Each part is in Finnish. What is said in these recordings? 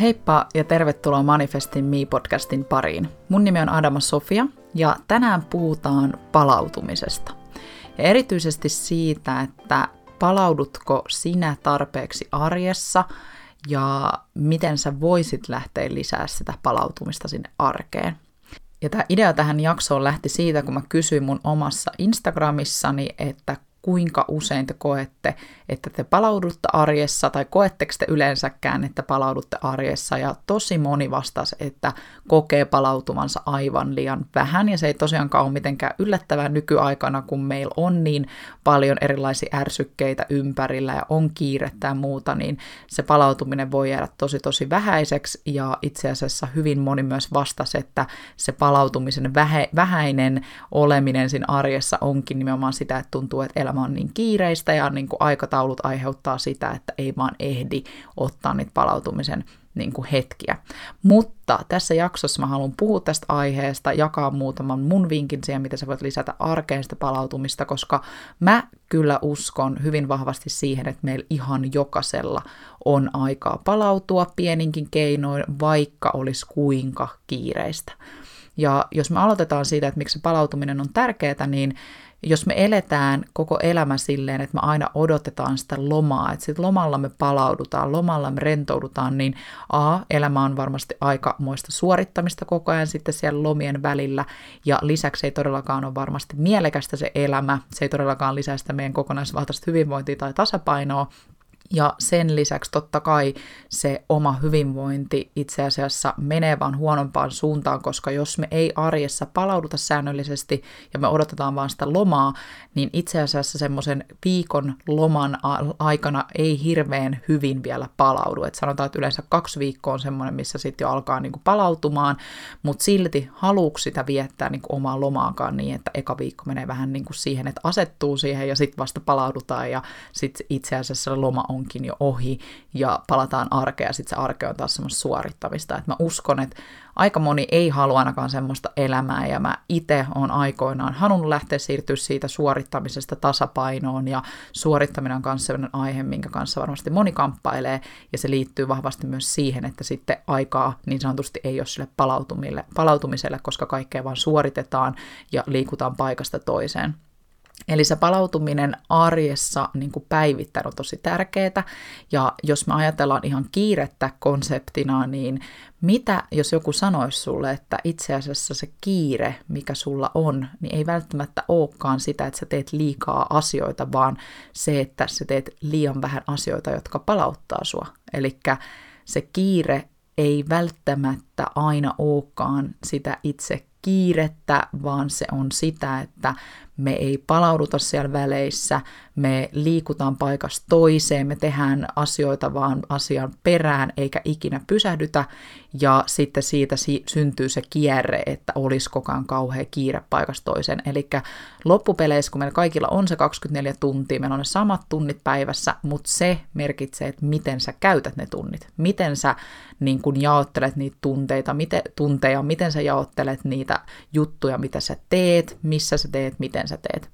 Heippa ja tervetuloa Manifestin Me-podcastin pariin. Mun nimi on Adama Sofia ja tänään puhutaan palautumisesta. Ja erityisesti siitä, että palaudutko sinä tarpeeksi arjessa ja miten sä voisit lähteä lisää sitä palautumista sinne arkeen. Ja tämä idea tähän jaksoon lähti siitä, kun mä kysyin mun omassa Instagramissani, että kuinka usein te koette, että te palaudutte arjessa, tai koetteko te yleensäkään, että palaudutte arjessa, ja tosi moni vastasi, että kokee palautumansa aivan liian vähän, ja se ei tosiaankaan ole mitenkään yllättävää nykyaikana, kun meillä on niin paljon erilaisia ärsykkeitä ympärillä, ja on kiirettä ja muuta, niin se palautuminen voi jäädä tosi tosi vähäiseksi, ja itse asiassa hyvin moni myös vastasi, että se palautumisen vähäinen oleminen siinä arjessa onkin nimenomaan sitä, että tuntuu, että elämä on niin kiireistä, ja niin kuin aikataulu aikataulut aiheuttaa sitä, että ei vaan ehdi ottaa niitä palautumisen niin kuin hetkiä. Mutta tässä jaksossa mä haluan puhua tästä aiheesta, jakaa muutaman mun vinkin siihen, miten sä voit lisätä arkeista palautumista, koska mä kyllä uskon hyvin vahvasti siihen, että meillä ihan jokaisella on aikaa palautua pieninkin keinoin, vaikka olisi kuinka kiireistä. Ja jos me aloitetaan siitä, että miksi palautuminen on tärkeää, niin jos me eletään koko elämä silleen, että me aina odotetaan sitä lomaa, että sitten lomalla me palaudutaan, lomalla me rentoudutaan, niin A, elämä on varmasti aikamoista suorittamista koko ajan sitten siellä lomien välillä, ja lisäksi ei todellakaan ole varmasti mielekästä se elämä, se ei todellakaan lisää sitä meidän kokonaisvaltaista hyvinvointia tai tasapainoa, ja sen lisäksi totta kai se oma hyvinvointi itse asiassa menee vaan huonompaan suuntaan, koska jos me ei arjessa palauduta säännöllisesti ja me odotetaan vaan sitä lomaa, niin itse asiassa semmoisen viikon loman aikana ei hirveän hyvin vielä palaudu. Et sanotaan, että yleensä kaksi viikkoa on semmoinen, missä sitten jo alkaa niinku palautumaan, mutta silti haluuks sitä viettää niinku omaa lomaakaan niin, että eka viikko menee vähän niinku siihen, että asettuu siihen ja sitten vasta palaudutaan ja sitten itse asiassa loma on onkin jo ohi ja palataan arkea, sitten se arke on taas semmoista suorittamista. että mä uskon, että aika moni ei halua ainakaan semmoista elämää ja mä itse on aikoinaan halunnut lähteä siirtyä siitä suorittamisesta tasapainoon ja suorittaminen on myös sellainen aihe, minkä kanssa varmasti moni kamppailee ja se liittyy vahvasti myös siihen, että sitten aikaa niin sanotusti ei ole sille palautumiselle, koska kaikkea vaan suoritetaan ja liikutaan paikasta toiseen. Eli se palautuminen arjessa niin kuin päivittäin on tosi tärkeää. Ja jos me ajatellaan ihan kiirettä konseptina, niin mitä jos joku sanoisi sulle, että itse asiassa se kiire, mikä sulla on, niin ei välttämättä olekaan sitä, että sä teet liikaa asioita, vaan se, että sä teet liian vähän asioita, jotka palauttaa sua. Eli se kiire ei välttämättä aina olekaan sitä itse kiirettä, vaan se on sitä, että me ei palauduta siellä väleissä, me liikutaan paikasta toiseen, me tehdään asioita vaan asian perään eikä ikinä pysähdytä ja sitten siitä si- syntyy se kierre, että olisi koko ajan kauhea kiire paikasta toiseen. Eli loppupeleissä, kun meillä kaikilla on se 24 tuntia, meillä on ne samat tunnit päivässä, mutta se merkitsee, että miten sä käytät ne tunnit, miten sä niin kun jaottelet niitä tunteita, miten, tunteja, miten sä jaottelet niitä juttuja, mitä sä teet, missä sä teet, miten sä teet.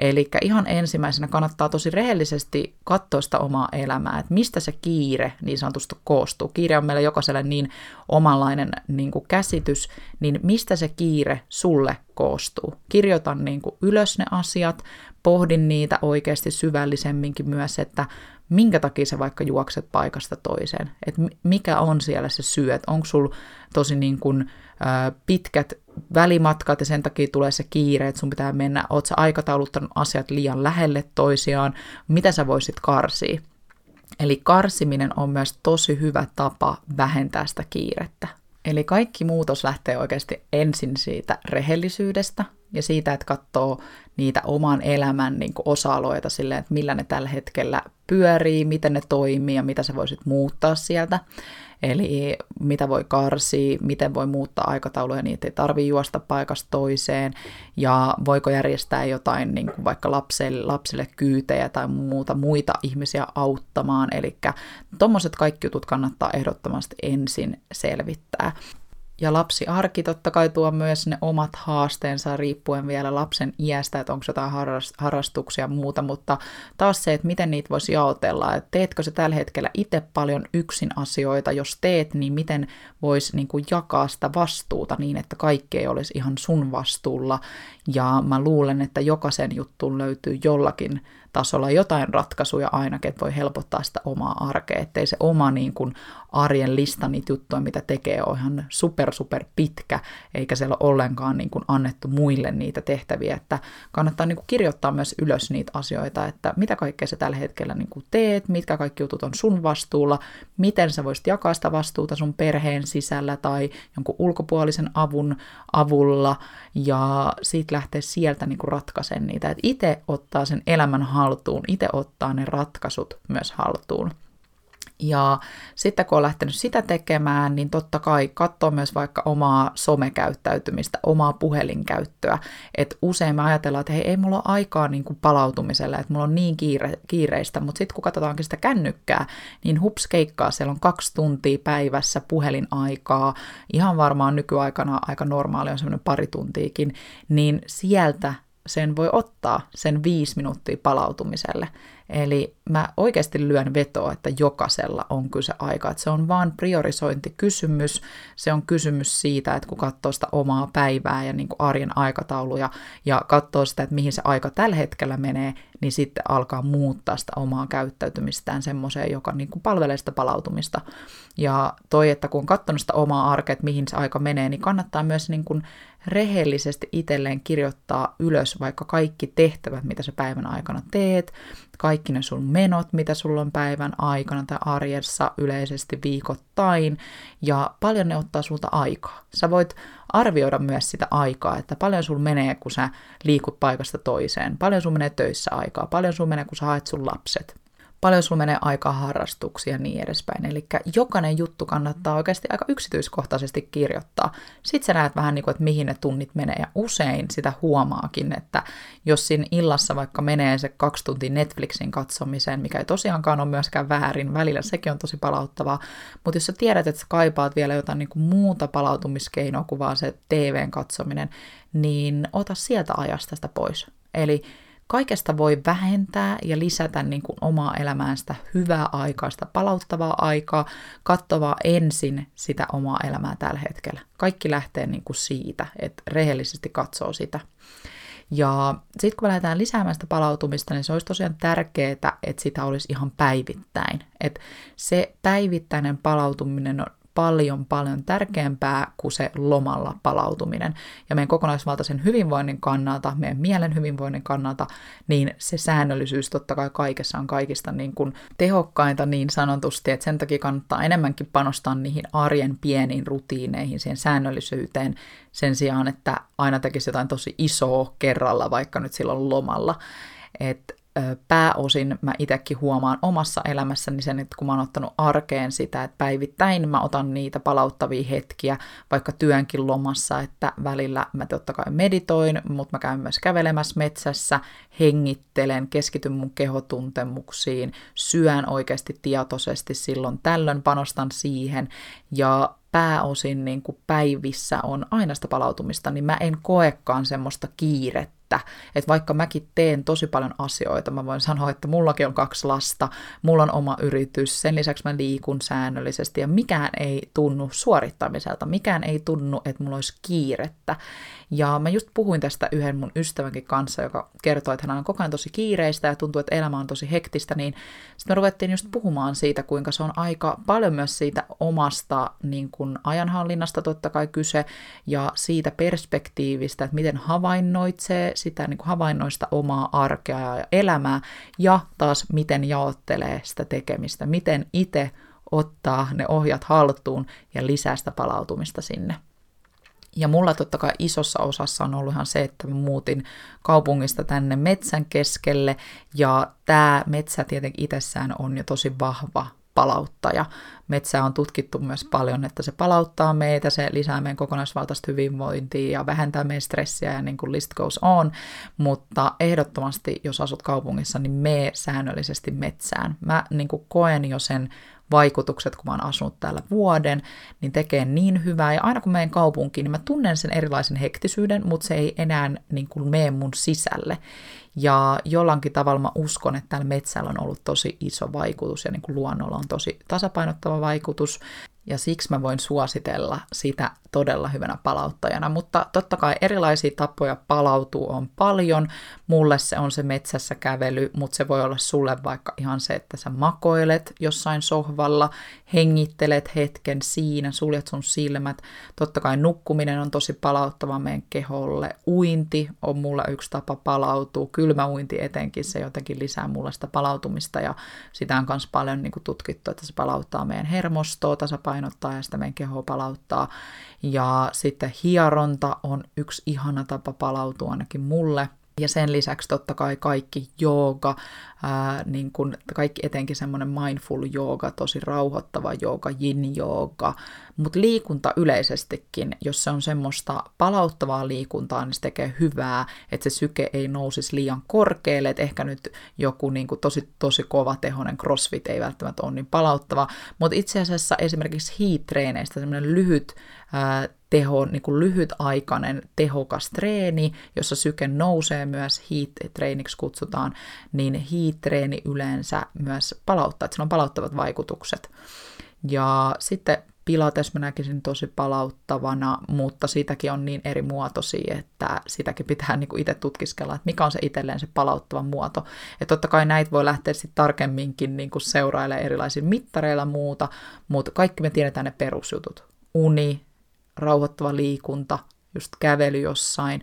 Eli ihan ensimmäisenä kannattaa tosi rehellisesti katsoa sitä omaa elämää, että mistä se kiire niin sanotusti koostuu. Kiire on meillä jokaiselle niin omanlainen niin kuin käsitys, niin mistä se kiire sulle koostuu. Kirjoitan niin kuin ylös ne asiat, pohdin niitä oikeasti syvällisemminkin myös, että minkä takia sä vaikka juokset paikasta toiseen, että mikä on siellä se syy, että onko sulla tosi niin kuin, pitkät välimatkat ja sen takia tulee se kiire, että sun pitää mennä, oot sä aikatauluttanut asiat liian lähelle toisiaan, mitä sä voisit karsia. Eli karsiminen on myös tosi hyvä tapa vähentää sitä kiirettä. Eli kaikki muutos lähtee oikeasti ensin siitä rehellisyydestä ja siitä, että katsoo niitä oman elämän niin osa-alueita silleen, että millä ne tällä hetkellä pyörii, miten ne toimii ja mitä sä voisit muuttaa sieltä. Eli mitä voi karsia, miten voi muuttaa aikatauluja, niin ei tarvi juosta paikasta toiseen, ja voiko järjestää jotain niin kuin vaikka lapsille, lapsille kyytejä tai muuta muita ihmisiä auttamaan. Eli tuommoiset kaikki jutut kannattaa ehdottomasti ensin selvittää. Ja lapsiarki totta kai tuo myös ne omat haasteensa riippuen vielä lapsen iästä, että onko jotain harrastuksia ja muuta, mutta taas se, että miten niitä voisi jaotella, että teetkö se tällä hetkellä itse paljon yksin asioita, jos teet, niin miten voisi niin kuin jakaa sitä vastuuta niin, että kaikki ei olisi ihan sun vastuulla, ja mä luulen, että jokaisen juttuun löytyy jollakin tasolla jotain ratkaisuja ainakin, että voi helpottaa sitä omaa arkea, ettei se oma niin kuin, arjen lista niitä juttuja, mitä tekee, on ihan super, super pitkä, eikä siellä ole ollenkaan niin kuin, annettu muille niitä tehtäviä, että kannattaa niin kuin, kirjoittaa myös ylös niitä asioita, että mitä kaikkea sä tällä hetkellä niin kuin, teet, mitkä kaikki jutut on sun vastuulla, miten sä voisit jakaa sitä vastuuta sun perheen sisällä tai jonkun ulkopuolisen avun avulla, ja siitä lähtee sieltä niin kuin, niitä, että itse ottaa sen elämän haltuun, itse ottaa ne ratkaisut myös haltuun. Ja sitten kun on lähtenyt sitä tekemään, niin totta kai katsoo myös vaikka omaa somekäyttäytymistä, omaa puhelinkäyttöä. Että usein me ajatellaan, että hei, ei mulla ole aikaa niin kuin palautumiselle, että mulla on niin kiire, kiireistä, mutta sitten kun katsotaankin sitä kännykkää, niin hups keikkaa, siellä on kaksi tuntia päivässä puhelin-aikaa, ihan varmaan nykyaikana aika normaali on semmoinen pari tuntiikin, niin sieltä sen voi ottaa sen viisi minuuttia palautumiselle. Eli mä oikeasti lyön vetoa, että jokaisella on kyse aika. Että se on vaan priorisointikysymys. Se on kysymys siitä, että kun katsoo sitä omaa päivää ja niin kuin arjen aikatauluja ja katsoo sitä, että mihin se aika tällä hetkellä menee, niin sitten alkaa muuttaa sitä omaa käyttäytymistään semmoiseen, joka niin kuin palvelee sitä palautumista. Ja toi, että kun on katsonut sitä omaa arkea, että mihin se aika menee, niin kannattaa myös niin kuin rehellisesti itselleen kirjoittaa ylös vaikka kaikki tehtävät, mitä sä päivän aikana teet, kaikki ne sun menot, mitä sulla on päivän aikana tai arjessa yleisesti viikoittain, ja paljon ne ottaa sulta aikaa. Sä voit arvioida myös sitä aikaa, että paljon sul menee, kun sä liikut paikasta toiseen, paljon sul menee töissä aikaa, paljon sul menee, kun sä haet sun lapset, paljon sulla menee aikaa harrastuksia ja niin edespäin. Eli jokainen juttu kannattaa oikeasti aika yksityiskohtaisesti kirjoittaa. Sitten sä näet vähän niin kuin, että mihin ne tunnit menee. Ja usein sitä huomaakin, että jos siinä illassa vaikka menee se kaksi tuntia Netflixin katsomiseen, mikä ei tosiaankaan ole myöskään väärin, välillä sekin on tosi palauttavaa. Mutta jos sä tiedät, että sä kaipaat vielä jotain niin kuin muuta palautumiskeinoa kuin vaan se TVn katsominen, niin ota sieltä ajasta sitä pois. Eli Kaikesta voi vähentää ja lisätä niin kuin omaa elämään sitä hyvää aikaa, sitä palauttavaa aikaa, katsovaa ensin sitä omaa elämää tällä hetkellä. Kaikki lähtee niin kuin siitä, että rehellisesti katsoo sitä. Ja sitten kun me lähdetään lisäämään sitä palautumista, niin se olisi tosiaan tärkeää, että sitä olisi ihan päivittäin. Että se päivittäinen palautuminen on paljon paljon tärkeämpää kuin se lomalla palautuminen. Ja meidän kokonaisvaltaisen hyvinvoinnin kannalta, meidän mielen hyvinvoinnin kannalta, niin se säännöllisyys totta kai kaikessa on kaikista niin kuin tehokkainta niin sanotusti, että sen takia kannattaa enemmänkin panostaa niihin arjen pieniin rutiineihin, siihen säännöllisyyteen, sen sijaan, että aina tekisi jotain tosi isoa kerralla, vaikka nyt silloin lomalla. Että pääosin mä itsekin huomaan omassa elämässäni sen, että kun mä oon ottanut arkeen sitä, että päivittäin mä otan niitä palauttavia hetkiä, vaikka työnkin lomassa, että välillä mä totta kai meditoin, mutta mä käyn myös kävelemässä metsässä, hengittelen, keskityn mun kehotuntemuksiin, syön oikeasti tietoisesti silloin tällöin, panostan siihen. Ja pääosin niin kuin päivissä on aina sitä palautumista, niin mä en koekaan semmoista kiirettä että, vaikka mäkin teen tosi paljon asioita, mä voin sanoa, että mullakin on kaksi lasta, mulla on oma yritys, sen lisäksi mä liikun säännöllisesti ja mikään ei tunnu suorittamiselta, mikään ei tunnu, että mulla olisi kiirettä. Ja mä just puhuin tästä yhden mun ystävänkin kanssa, joka kertoi, että hän on koko ajan tosi kiireistä ja tuntuu, että elämä on tosi hektistä, niin sitten me ruvettiin just puhumaan siitä, kuinka se on aika paljon myös siitä omasta niin kuin ajanhallinnasta totta kai kyse ja siitä perspektiivistä, että miten havainnoitsee sitä niin kuin havainnoista omaa arkea ja elämää ja taas miten jaottelee sitä tekemistä, miten itse ottaa ne ohjat haltuun ja lisää sitä palautumista sinne. Ja mulla totta kai isossa osassa on ollut ihan se, että mä muutin kaupungista tänne metsän keskelle, ja tämä metsä tietenkin itsessään on jo tosi vahva palauttaja. Metsää on tutkittu myös paljon, että se palauttaa meitä, se lisää meidän kokonaisvaltaista hyvinvointia ja vähentää meidän stressiä ja niin kuin list goes on, mutta ehdottomasti, jos asut kaupungissa, niin mee säännöllisesti metsään. Mä niin kuin koen jo sen vaikutukset, kun mä oon asunut täällä vuoden, niin tekee niin hyvää. Ja aina kun menen kaupunkiin, niin mä tunnen sen erilaisen hektisyyden, mutta se ei enää niin kuin mene mun sisälle. Ja jollakin tavalla mä uskon, että tällä metsällä on ollut tosi iso vaikutus ja niin kuin luonnolla on tosi tasapainottava vaikutus ja siksi mä voin suositella sitä todella hyvänä palauttajana. Mutta totta kai erilaisia tapoja palautuu on paljon. Mulle se on se metsässä kävely, mutta se voi olla sulle vaikka ihan se, että sä makoilet jossain sohvalla, hengittelet hetken siinä, suljet sun silmät. Totta kai nukkuminen on tosi palauttava meidän keholle. Uinti on mulla yksi tapa palautua. Kylmä uinti etenkin, se jotenkin lisää mulle sitä palautumista ja sitä on myös paljon niin tutkittu, että se palauttaa meidän hermostoa, tasapainottaa ja sitä meidän kehoa palauttaa. Ja sitten hieronta on yksi ihana tapa palautua ainakin mulle. Ja sen lisäksi totta kai kaikki jooga, ää, niin kun, kaikki etenkin semmoinen mindful jooga, tosi rauhoittava jooga, yin jooga, mutta liikunta yleisestikin, jos se on semmoista palauttavaa liikuntaa, niin se tekee hyvää, että se syke ei nousisi liian korkealle, että ehkä nyt joku niin kuin tosi, tosi kova tehonen crossfit ei välttämättä ole niin palauttava, mutta itse asiassa esimerkiksi heat-treeneistä semmoinen lyhyt ää, teho, niin kuin lyhytaikainen tehokas treeni, jossa syke nousee myös heat-treeniksi kutsutaan, niin heat-treeni yleensä myös palauttaa, että sillä on palauttavat vaikutukset. Ja sitten Pilates mä näkisin tosi palauttavana, mutta siitäkin on niin eri muotoisia, että sitäkin pitää niin itse tutkiskella, että mikä on se itselleen se palauttava muoto. Ja totta kai näitä voi lähteä sitten tarkemminkin niin kuin seurailemaan erilaisilla mittareilla muuta, mutta kaikki me tiedetään ne perusjutut. Uni, rauhoittava liikunta, just kävely jossain,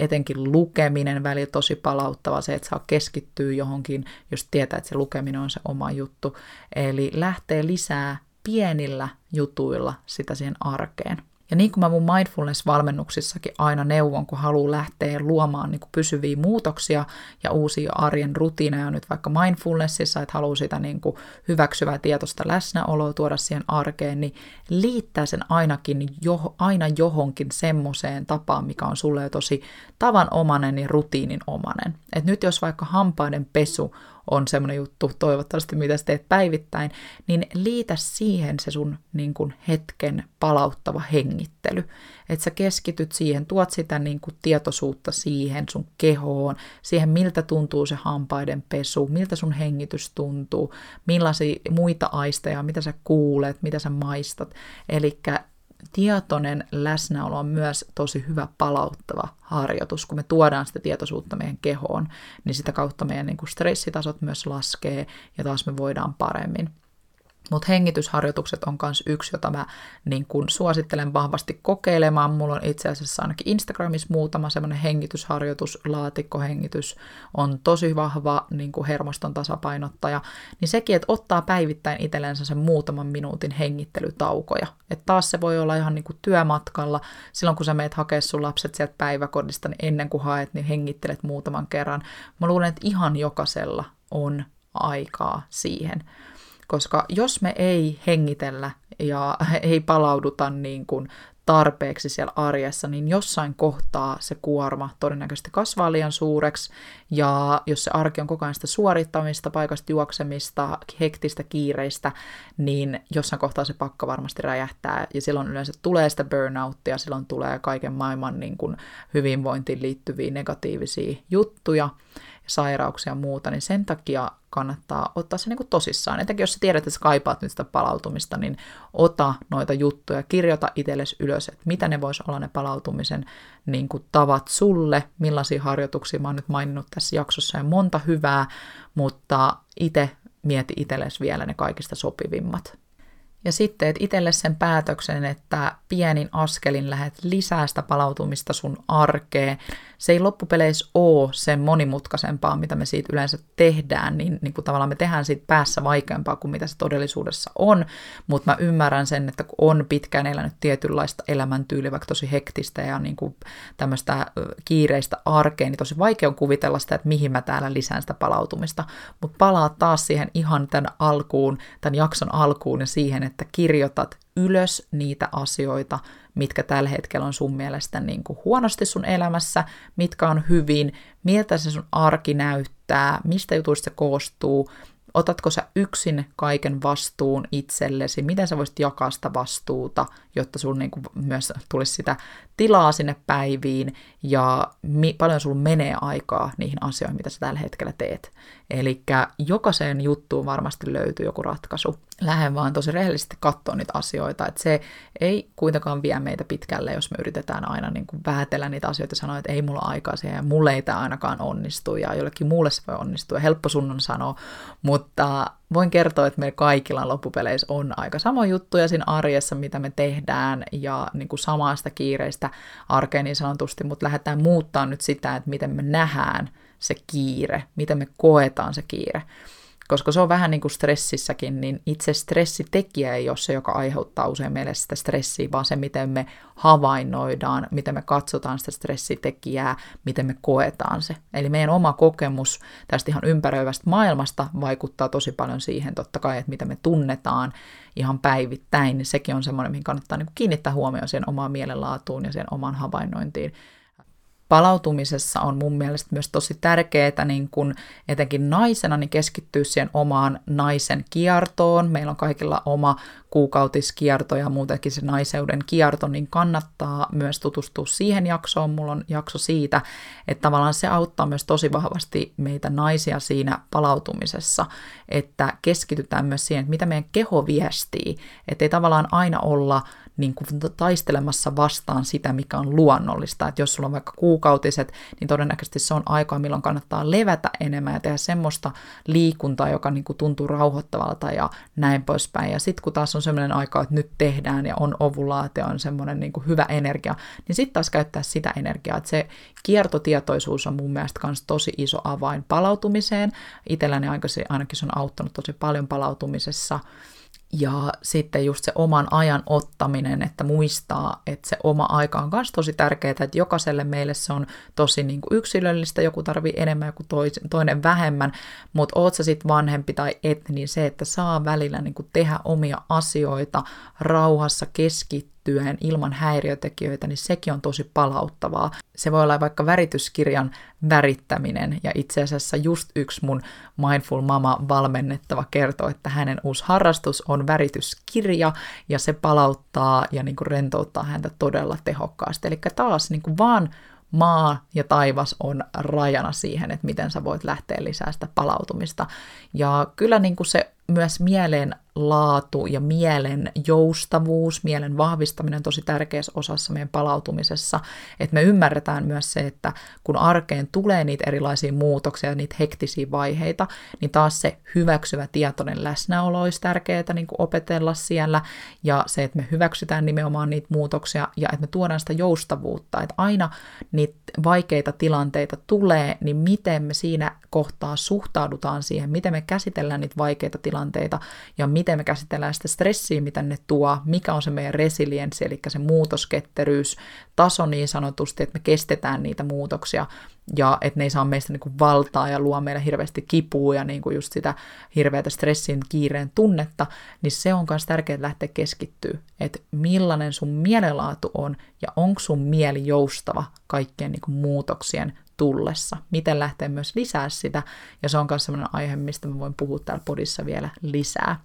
etenkin lukeminen välillä tosi palauttava, se, että saa keskittyä johonkin, jos tietää, että se lukeminen on se oma juttu. Eli lähtee lisää pienillä jutuilla sitä siihen arkeen. Ja niin kuin mä mun mindfulness-valmennuksissakin aina neuvon, kun haluaa lähteä luomaan niin kuin pysyviä muutoksia ja uusia arjen rutiineja nyt vaikka mindfulnessissa, että haluaa sitä niin kuin hyväksyvää tietoista läsnäoloa tuoda siihen arkeen, niin liittää sen ainakin jo, aina johonkin semmoiseen tapaan, mikä on sulle jo tosi tavanomainen ja rutiininomainen. Et nyt jos vaikka hampaiden pesu on semmoinen juttu, toivottavasti mitä sä teet päivittäin, niin liitä siihen se sun niin kuin hetken palauttava hengittely. Että sä keskityt siihen, tuot sitä niin kuin tietoisuutta siihen sun kehoon, siihen miltä tuntuu se hampaiden pesu, miltä sun hengitys tuntuu, millaisia muita aisteja, mitä sä kuulet, mitä sä maistat. Eli tietoinen läsnäolo on myös tosi hyvä palauttava harjoitus. Kun me tuodaan sitä tietoisuutta meidän kehoon, niin sitä kautta meidän niin kuin stressitasot myös laskee ja taas me voidaan paremmin. Mutta hengitysharjoitukset on myös yksi, jota mä niin kun suosittelen vahvasti kokeilemaan. Mulla on itse asiassa ainakin Instagramissa muutama semmoinen hengitysharjoitus, laatikkohengitys on tosi vahva niin kuin hermoston tasapainottaja. Niin sekin, että ottaa päivittäin itsellensä sen muutaman minuutin hengittelytaukoja. Että taas se voi olla ihan niin kuin työmatkalla. Silloin kun sä meet hakea sun lapset sieltä päiväkodista, niin ennen kuin haet, niin hengittelet muutaman kerran. Mä luulen, että ihan jokaisella on aikaa siihen koska jos me ei hengitellä ja ei palauduta niin kuin tarpeeksi siellä arjessa, niin jossain kohtaa se kuorma todennäköisesti kasvaa liian suureksi, ja jos se arki on koko ajan sitä suorittamista, paikasta juoksemista, hektistä kiireistä, niin jossain kohtaa se pakka varmasti räjähtää, ja silloin yleensä tulee sitä burnouttia, silloin tulee kaiken maailman niin kuin hyvinvointiin liittyviä negatiivisia juttuja, sairauksia ja muuta, niin sen takia kannattaa ottaa se niin kuin tosissaan. Etenkin jos sä tiedät, että sä kaipaat nyt sitä palautumista, niin ota noita juttuja, kirjoita itsellesi ylös, että mitä ne vois olla ne palautumisen niin kuin tavat sulle, millaisia harjoituksia mä oon nyt maininnut tässä jaksossa ja monta hyvää, mutta itse mieti itsellesi vielä ne kaikista sopivimmat. Ja sitten et itselle sen päätöksen, että pienin askelin lähet lisää sitä palautumista sun arkeen. Se ei loppupeleissä ole sen monimutkaisempaa, mitä me siitä yleensä tehdään, niin, niin kuin tavallaan me tehdään siitä päässä vaikeampaa kuin mitä se todellisuudessa on, mutta mä ymmärrän sen, että kun on pitkään elänyt tietynlaista elämäntyyliä, vaikka tosi hektistä ja niin kuin tämmöistä kiireistä arkeen, niin tosi vaikea on kuvitella sitä, että mihin mä täällä lisään sitä palautumista, mutta palaa taas siihen ihan tämän alkuun, tämän jakson alkuun ja siihen, että kirjoitat ylös niitä asioita, mitkä tällä hetkellä on sun mielestä niin kuin huonosti sun elämässä, mitkä on hyvin, miltä se sun arki näyttää, mistä jutuista se koostuu, otatko sä yksin kaiken vastuun itsellesi, miten sä voisit jakaa sitä vastuuta, jotta sun niin kuin myös tulisi sitä tilaa sinne päiviin ja mi- paljon sulla menee aikaa niihin asioihin, mitä sä tällä hetkellä teet. Eli jokaiseen juttuun varmasti löytyy joku ratkaisu. Lähden vaan tosi rehellisesti katsoa niitä asioita, että se ei kuitenkaan vie meitä pitkälle, jos me yritetään aina niin kuin vähätellä niitä asioita ja sanoa, että ei mulla aikaa siihen ja mulle ei tämä ainakaan onnistu ja jollekin muulle se voi onnistua. Helppo sun on sanoa, mutta voin kertoa, että meillä kaikilla loppupeleissä on aika samoja juttuja siinä arjessa, mitä me tehdään, ja niin kuin samasta kiireistä arkeen niin sanotusti, mutta lähdetään muuttaa nyt sitä, että miten me nähdään se kiire, miten me koetaan se kiire koska se on vähän niin kuin stressissäkin, niin itse stressitekijä ei ole se, joka aiheuttaa usein meille sitä stressiä, vaan se, miten me havainnoidaan, miten me katsotaan sitä stressitekijää, miten me koetaan se. Eli meidän oma kokemus tästä ihan ympäröivästä maailmasta vaikuttaa tosi paljon siihen totta kai, että mitä me tunnetaan ihan päivittäin, niin sekin on semmoinen, mihin kannattaa niin kiinnittää huomioon siihen omaan mielenlaatuun ja siihen omaan havainnointiin palautumisessa on mun mielestä myös tosi tärkeää, niin kun etenkin naisena, niin keskittyä siihen omaan naisen kiertoon. Meillä on kaikilla oma kuukautiskierto ja muutenkin se naiseuden kierto, niin kannattaa myös tutustua siihen jaksoon. Mulla on jakso siitä, että tavallaan se auttaa myös tosi vahvasti meitä naisia siinä palautumisessa, että keskitytään myös siihen, että mitä meidän keho viestii, että ei tavallaan aina olla niin kuin taistelemassa vastaan sitä, mikä on luonnollista. Että jos sulla on vaikka kuukautiset, niin todennäköisesti se on aikaa, milloin kannattaa levätä enemmän ja tehdä semmoista liikuntaa, joka niin kuin tuntuu rauhoittavalta ja näin poispäin. Ja sitten kun taas on semmoinen aika, että nyt tehdään ja on ovulaatio, on semmoinen niin kuin hyvä energia, niin sitten taas käyttää sitä energiaa. Että se kiertotietoisuus on mun mielestä myös tosi iso avain palautumiseen. Itselläni ainakin se on auttanut tosi paljon palautumisessa. Ja sitten just se oman ajan ottaminen, että muistaa, että se oma aika on myös tosi tärkeää, että jokaiselle meille se on tosi niin kuin yksilöllistä, joku tarvii enemmän, joku toinen vähemmän, mutta oot sä sitten vanhempi tai et, niin se, että saa välillä niin kuin tehdä omia asioita rauhassa, keskittyä, liittyen ilman häiriötekijöitä, niin sekin on tosi palauttavaa. Se voi olla vaikka värityskirjan värittäminen, ja itse asiassa just yksi mun Mindful Mama valmennettava kertoo, että hänen uusi harrastus on värityskirja, ja se palauttaa ja niin kuin rentouttaa häntä todella tehokkaasti. Eli taas niin kuin vaan maa ja taivas on rajana siihen, että miten sä voit lähteä lisää sitä palautumista. Ja kyllä niin kuin se myös mielen laatu ja mielen joustavuus, mielen vahvistaminen on tosi tärkeässä osassa meidän palautumisessa, että me ymmärretään myös se, että kun arkeen tulee niitä erilaisia muutoksia ja niitä hektisiä vaiheita, niin taas se hyväksyvä tietoinen läsnäolo olisi tärkeää niin kuin opetella siellä, ja se, että me hyväksytään nimenomaan niitä muutoksia, ja että me tuodaan sitä joustavuutta, että aina niitä vaikeita tilanteita tulee, niin miten me siinä kohtaa suhtaudutaan siihen, miten me käsitellään niitä vaikeita tilanteita, ja miten miten me käsitellään sitä stressiä, mitä ne tuo, mikä on se meidän resilienssi, eli se muutosketteryys, taso niin sanotusti, että me kestetään niitä muutoksia ja että ne ei saa meistä niin kuin valtaa ja luo meille hirveästi kipua ja niin kuin just sitä hirveätä stressin kiireen tunnetta, niin se on myös tärkeää lähteä keskittyä, että millainen sun mielenlaatu on ja onko sun mieli joustava kaikkien niin kuin muutoksien tullessa. Miten lähtee myös lisää sitä, ja se on myös sellainen aihe, mistä mä voin puhua täällä podissa vielä lisää.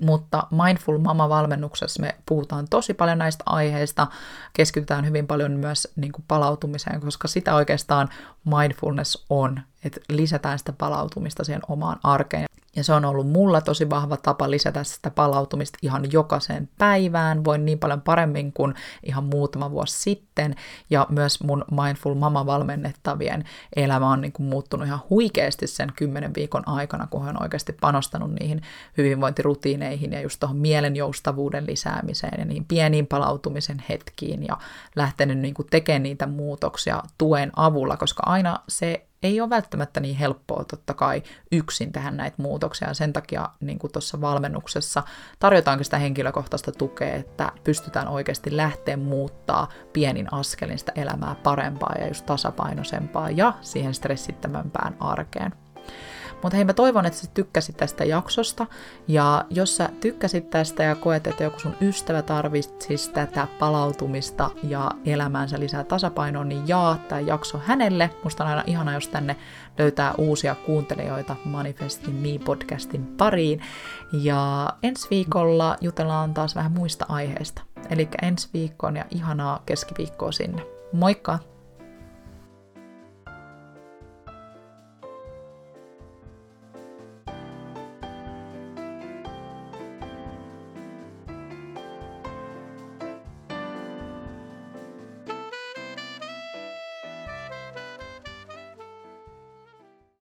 Mutta Mindful Mama-valmennuksessa me puhutaan tosi paljon näistä aiheista, keskitytään hyvin paljon myös niin kuin palautumiseen, koska sitä oikeastaan mindfulness on, että lisätään sitä palautumista siihen omaan arkeen. Ja se on ollut mulla tosi vahva tapa lisätä sitä palautumista ihan jokaiseen päivään. Voin niin paljon paremmin kuin ihan muutama vuosi sitten. Ja myös mun Mindful Mama-valmennettavien elämä on niin kuin muuttunut ihan huikeasti sen kymmenen viikon aikana, kun hän on oikeasti panostanut niihin hyvinvointirutiineihin ja just tuohon mielen joustavuuden lisäämiseen ja niihin pieniin palautumisen hetkiin ja lähtenyt niin kuin tekemään niitä muutoksia tuen avulla, koska aina se ei ole välttämättä niin helppoa totta kai yksin tehdä näitä muutoksia. Sen takia niin kuin tuossa valmennuksessa tarjotaankin sitä henkilökohtaista tukea, että pystytään oikeasti lähteä muuttaa pienin askelin sitä elämää parempaa ja just tasapainoisempaa ja siihen stressittämämpään arkeen. Mutta hei, mä toivon, että sä tykkäsit tästä jaksosta, ja jos sä tykkäsit tästä ja koet, että joku sun ystävä tarvitsisi tätä palautumista ja elämäänsä lisää tasapainoa, niin jaa tämä jakso hänelle. Musta on aina ihana, jos tänne löytää uusia kuuntelijoita Manifestin Me-podcastin pariin. Ja ensi viikolla jutellaan taas vähän muista aiheista. Eli ensi viikkoon ja ihanaa keskiviikkoa sinne. Moikka!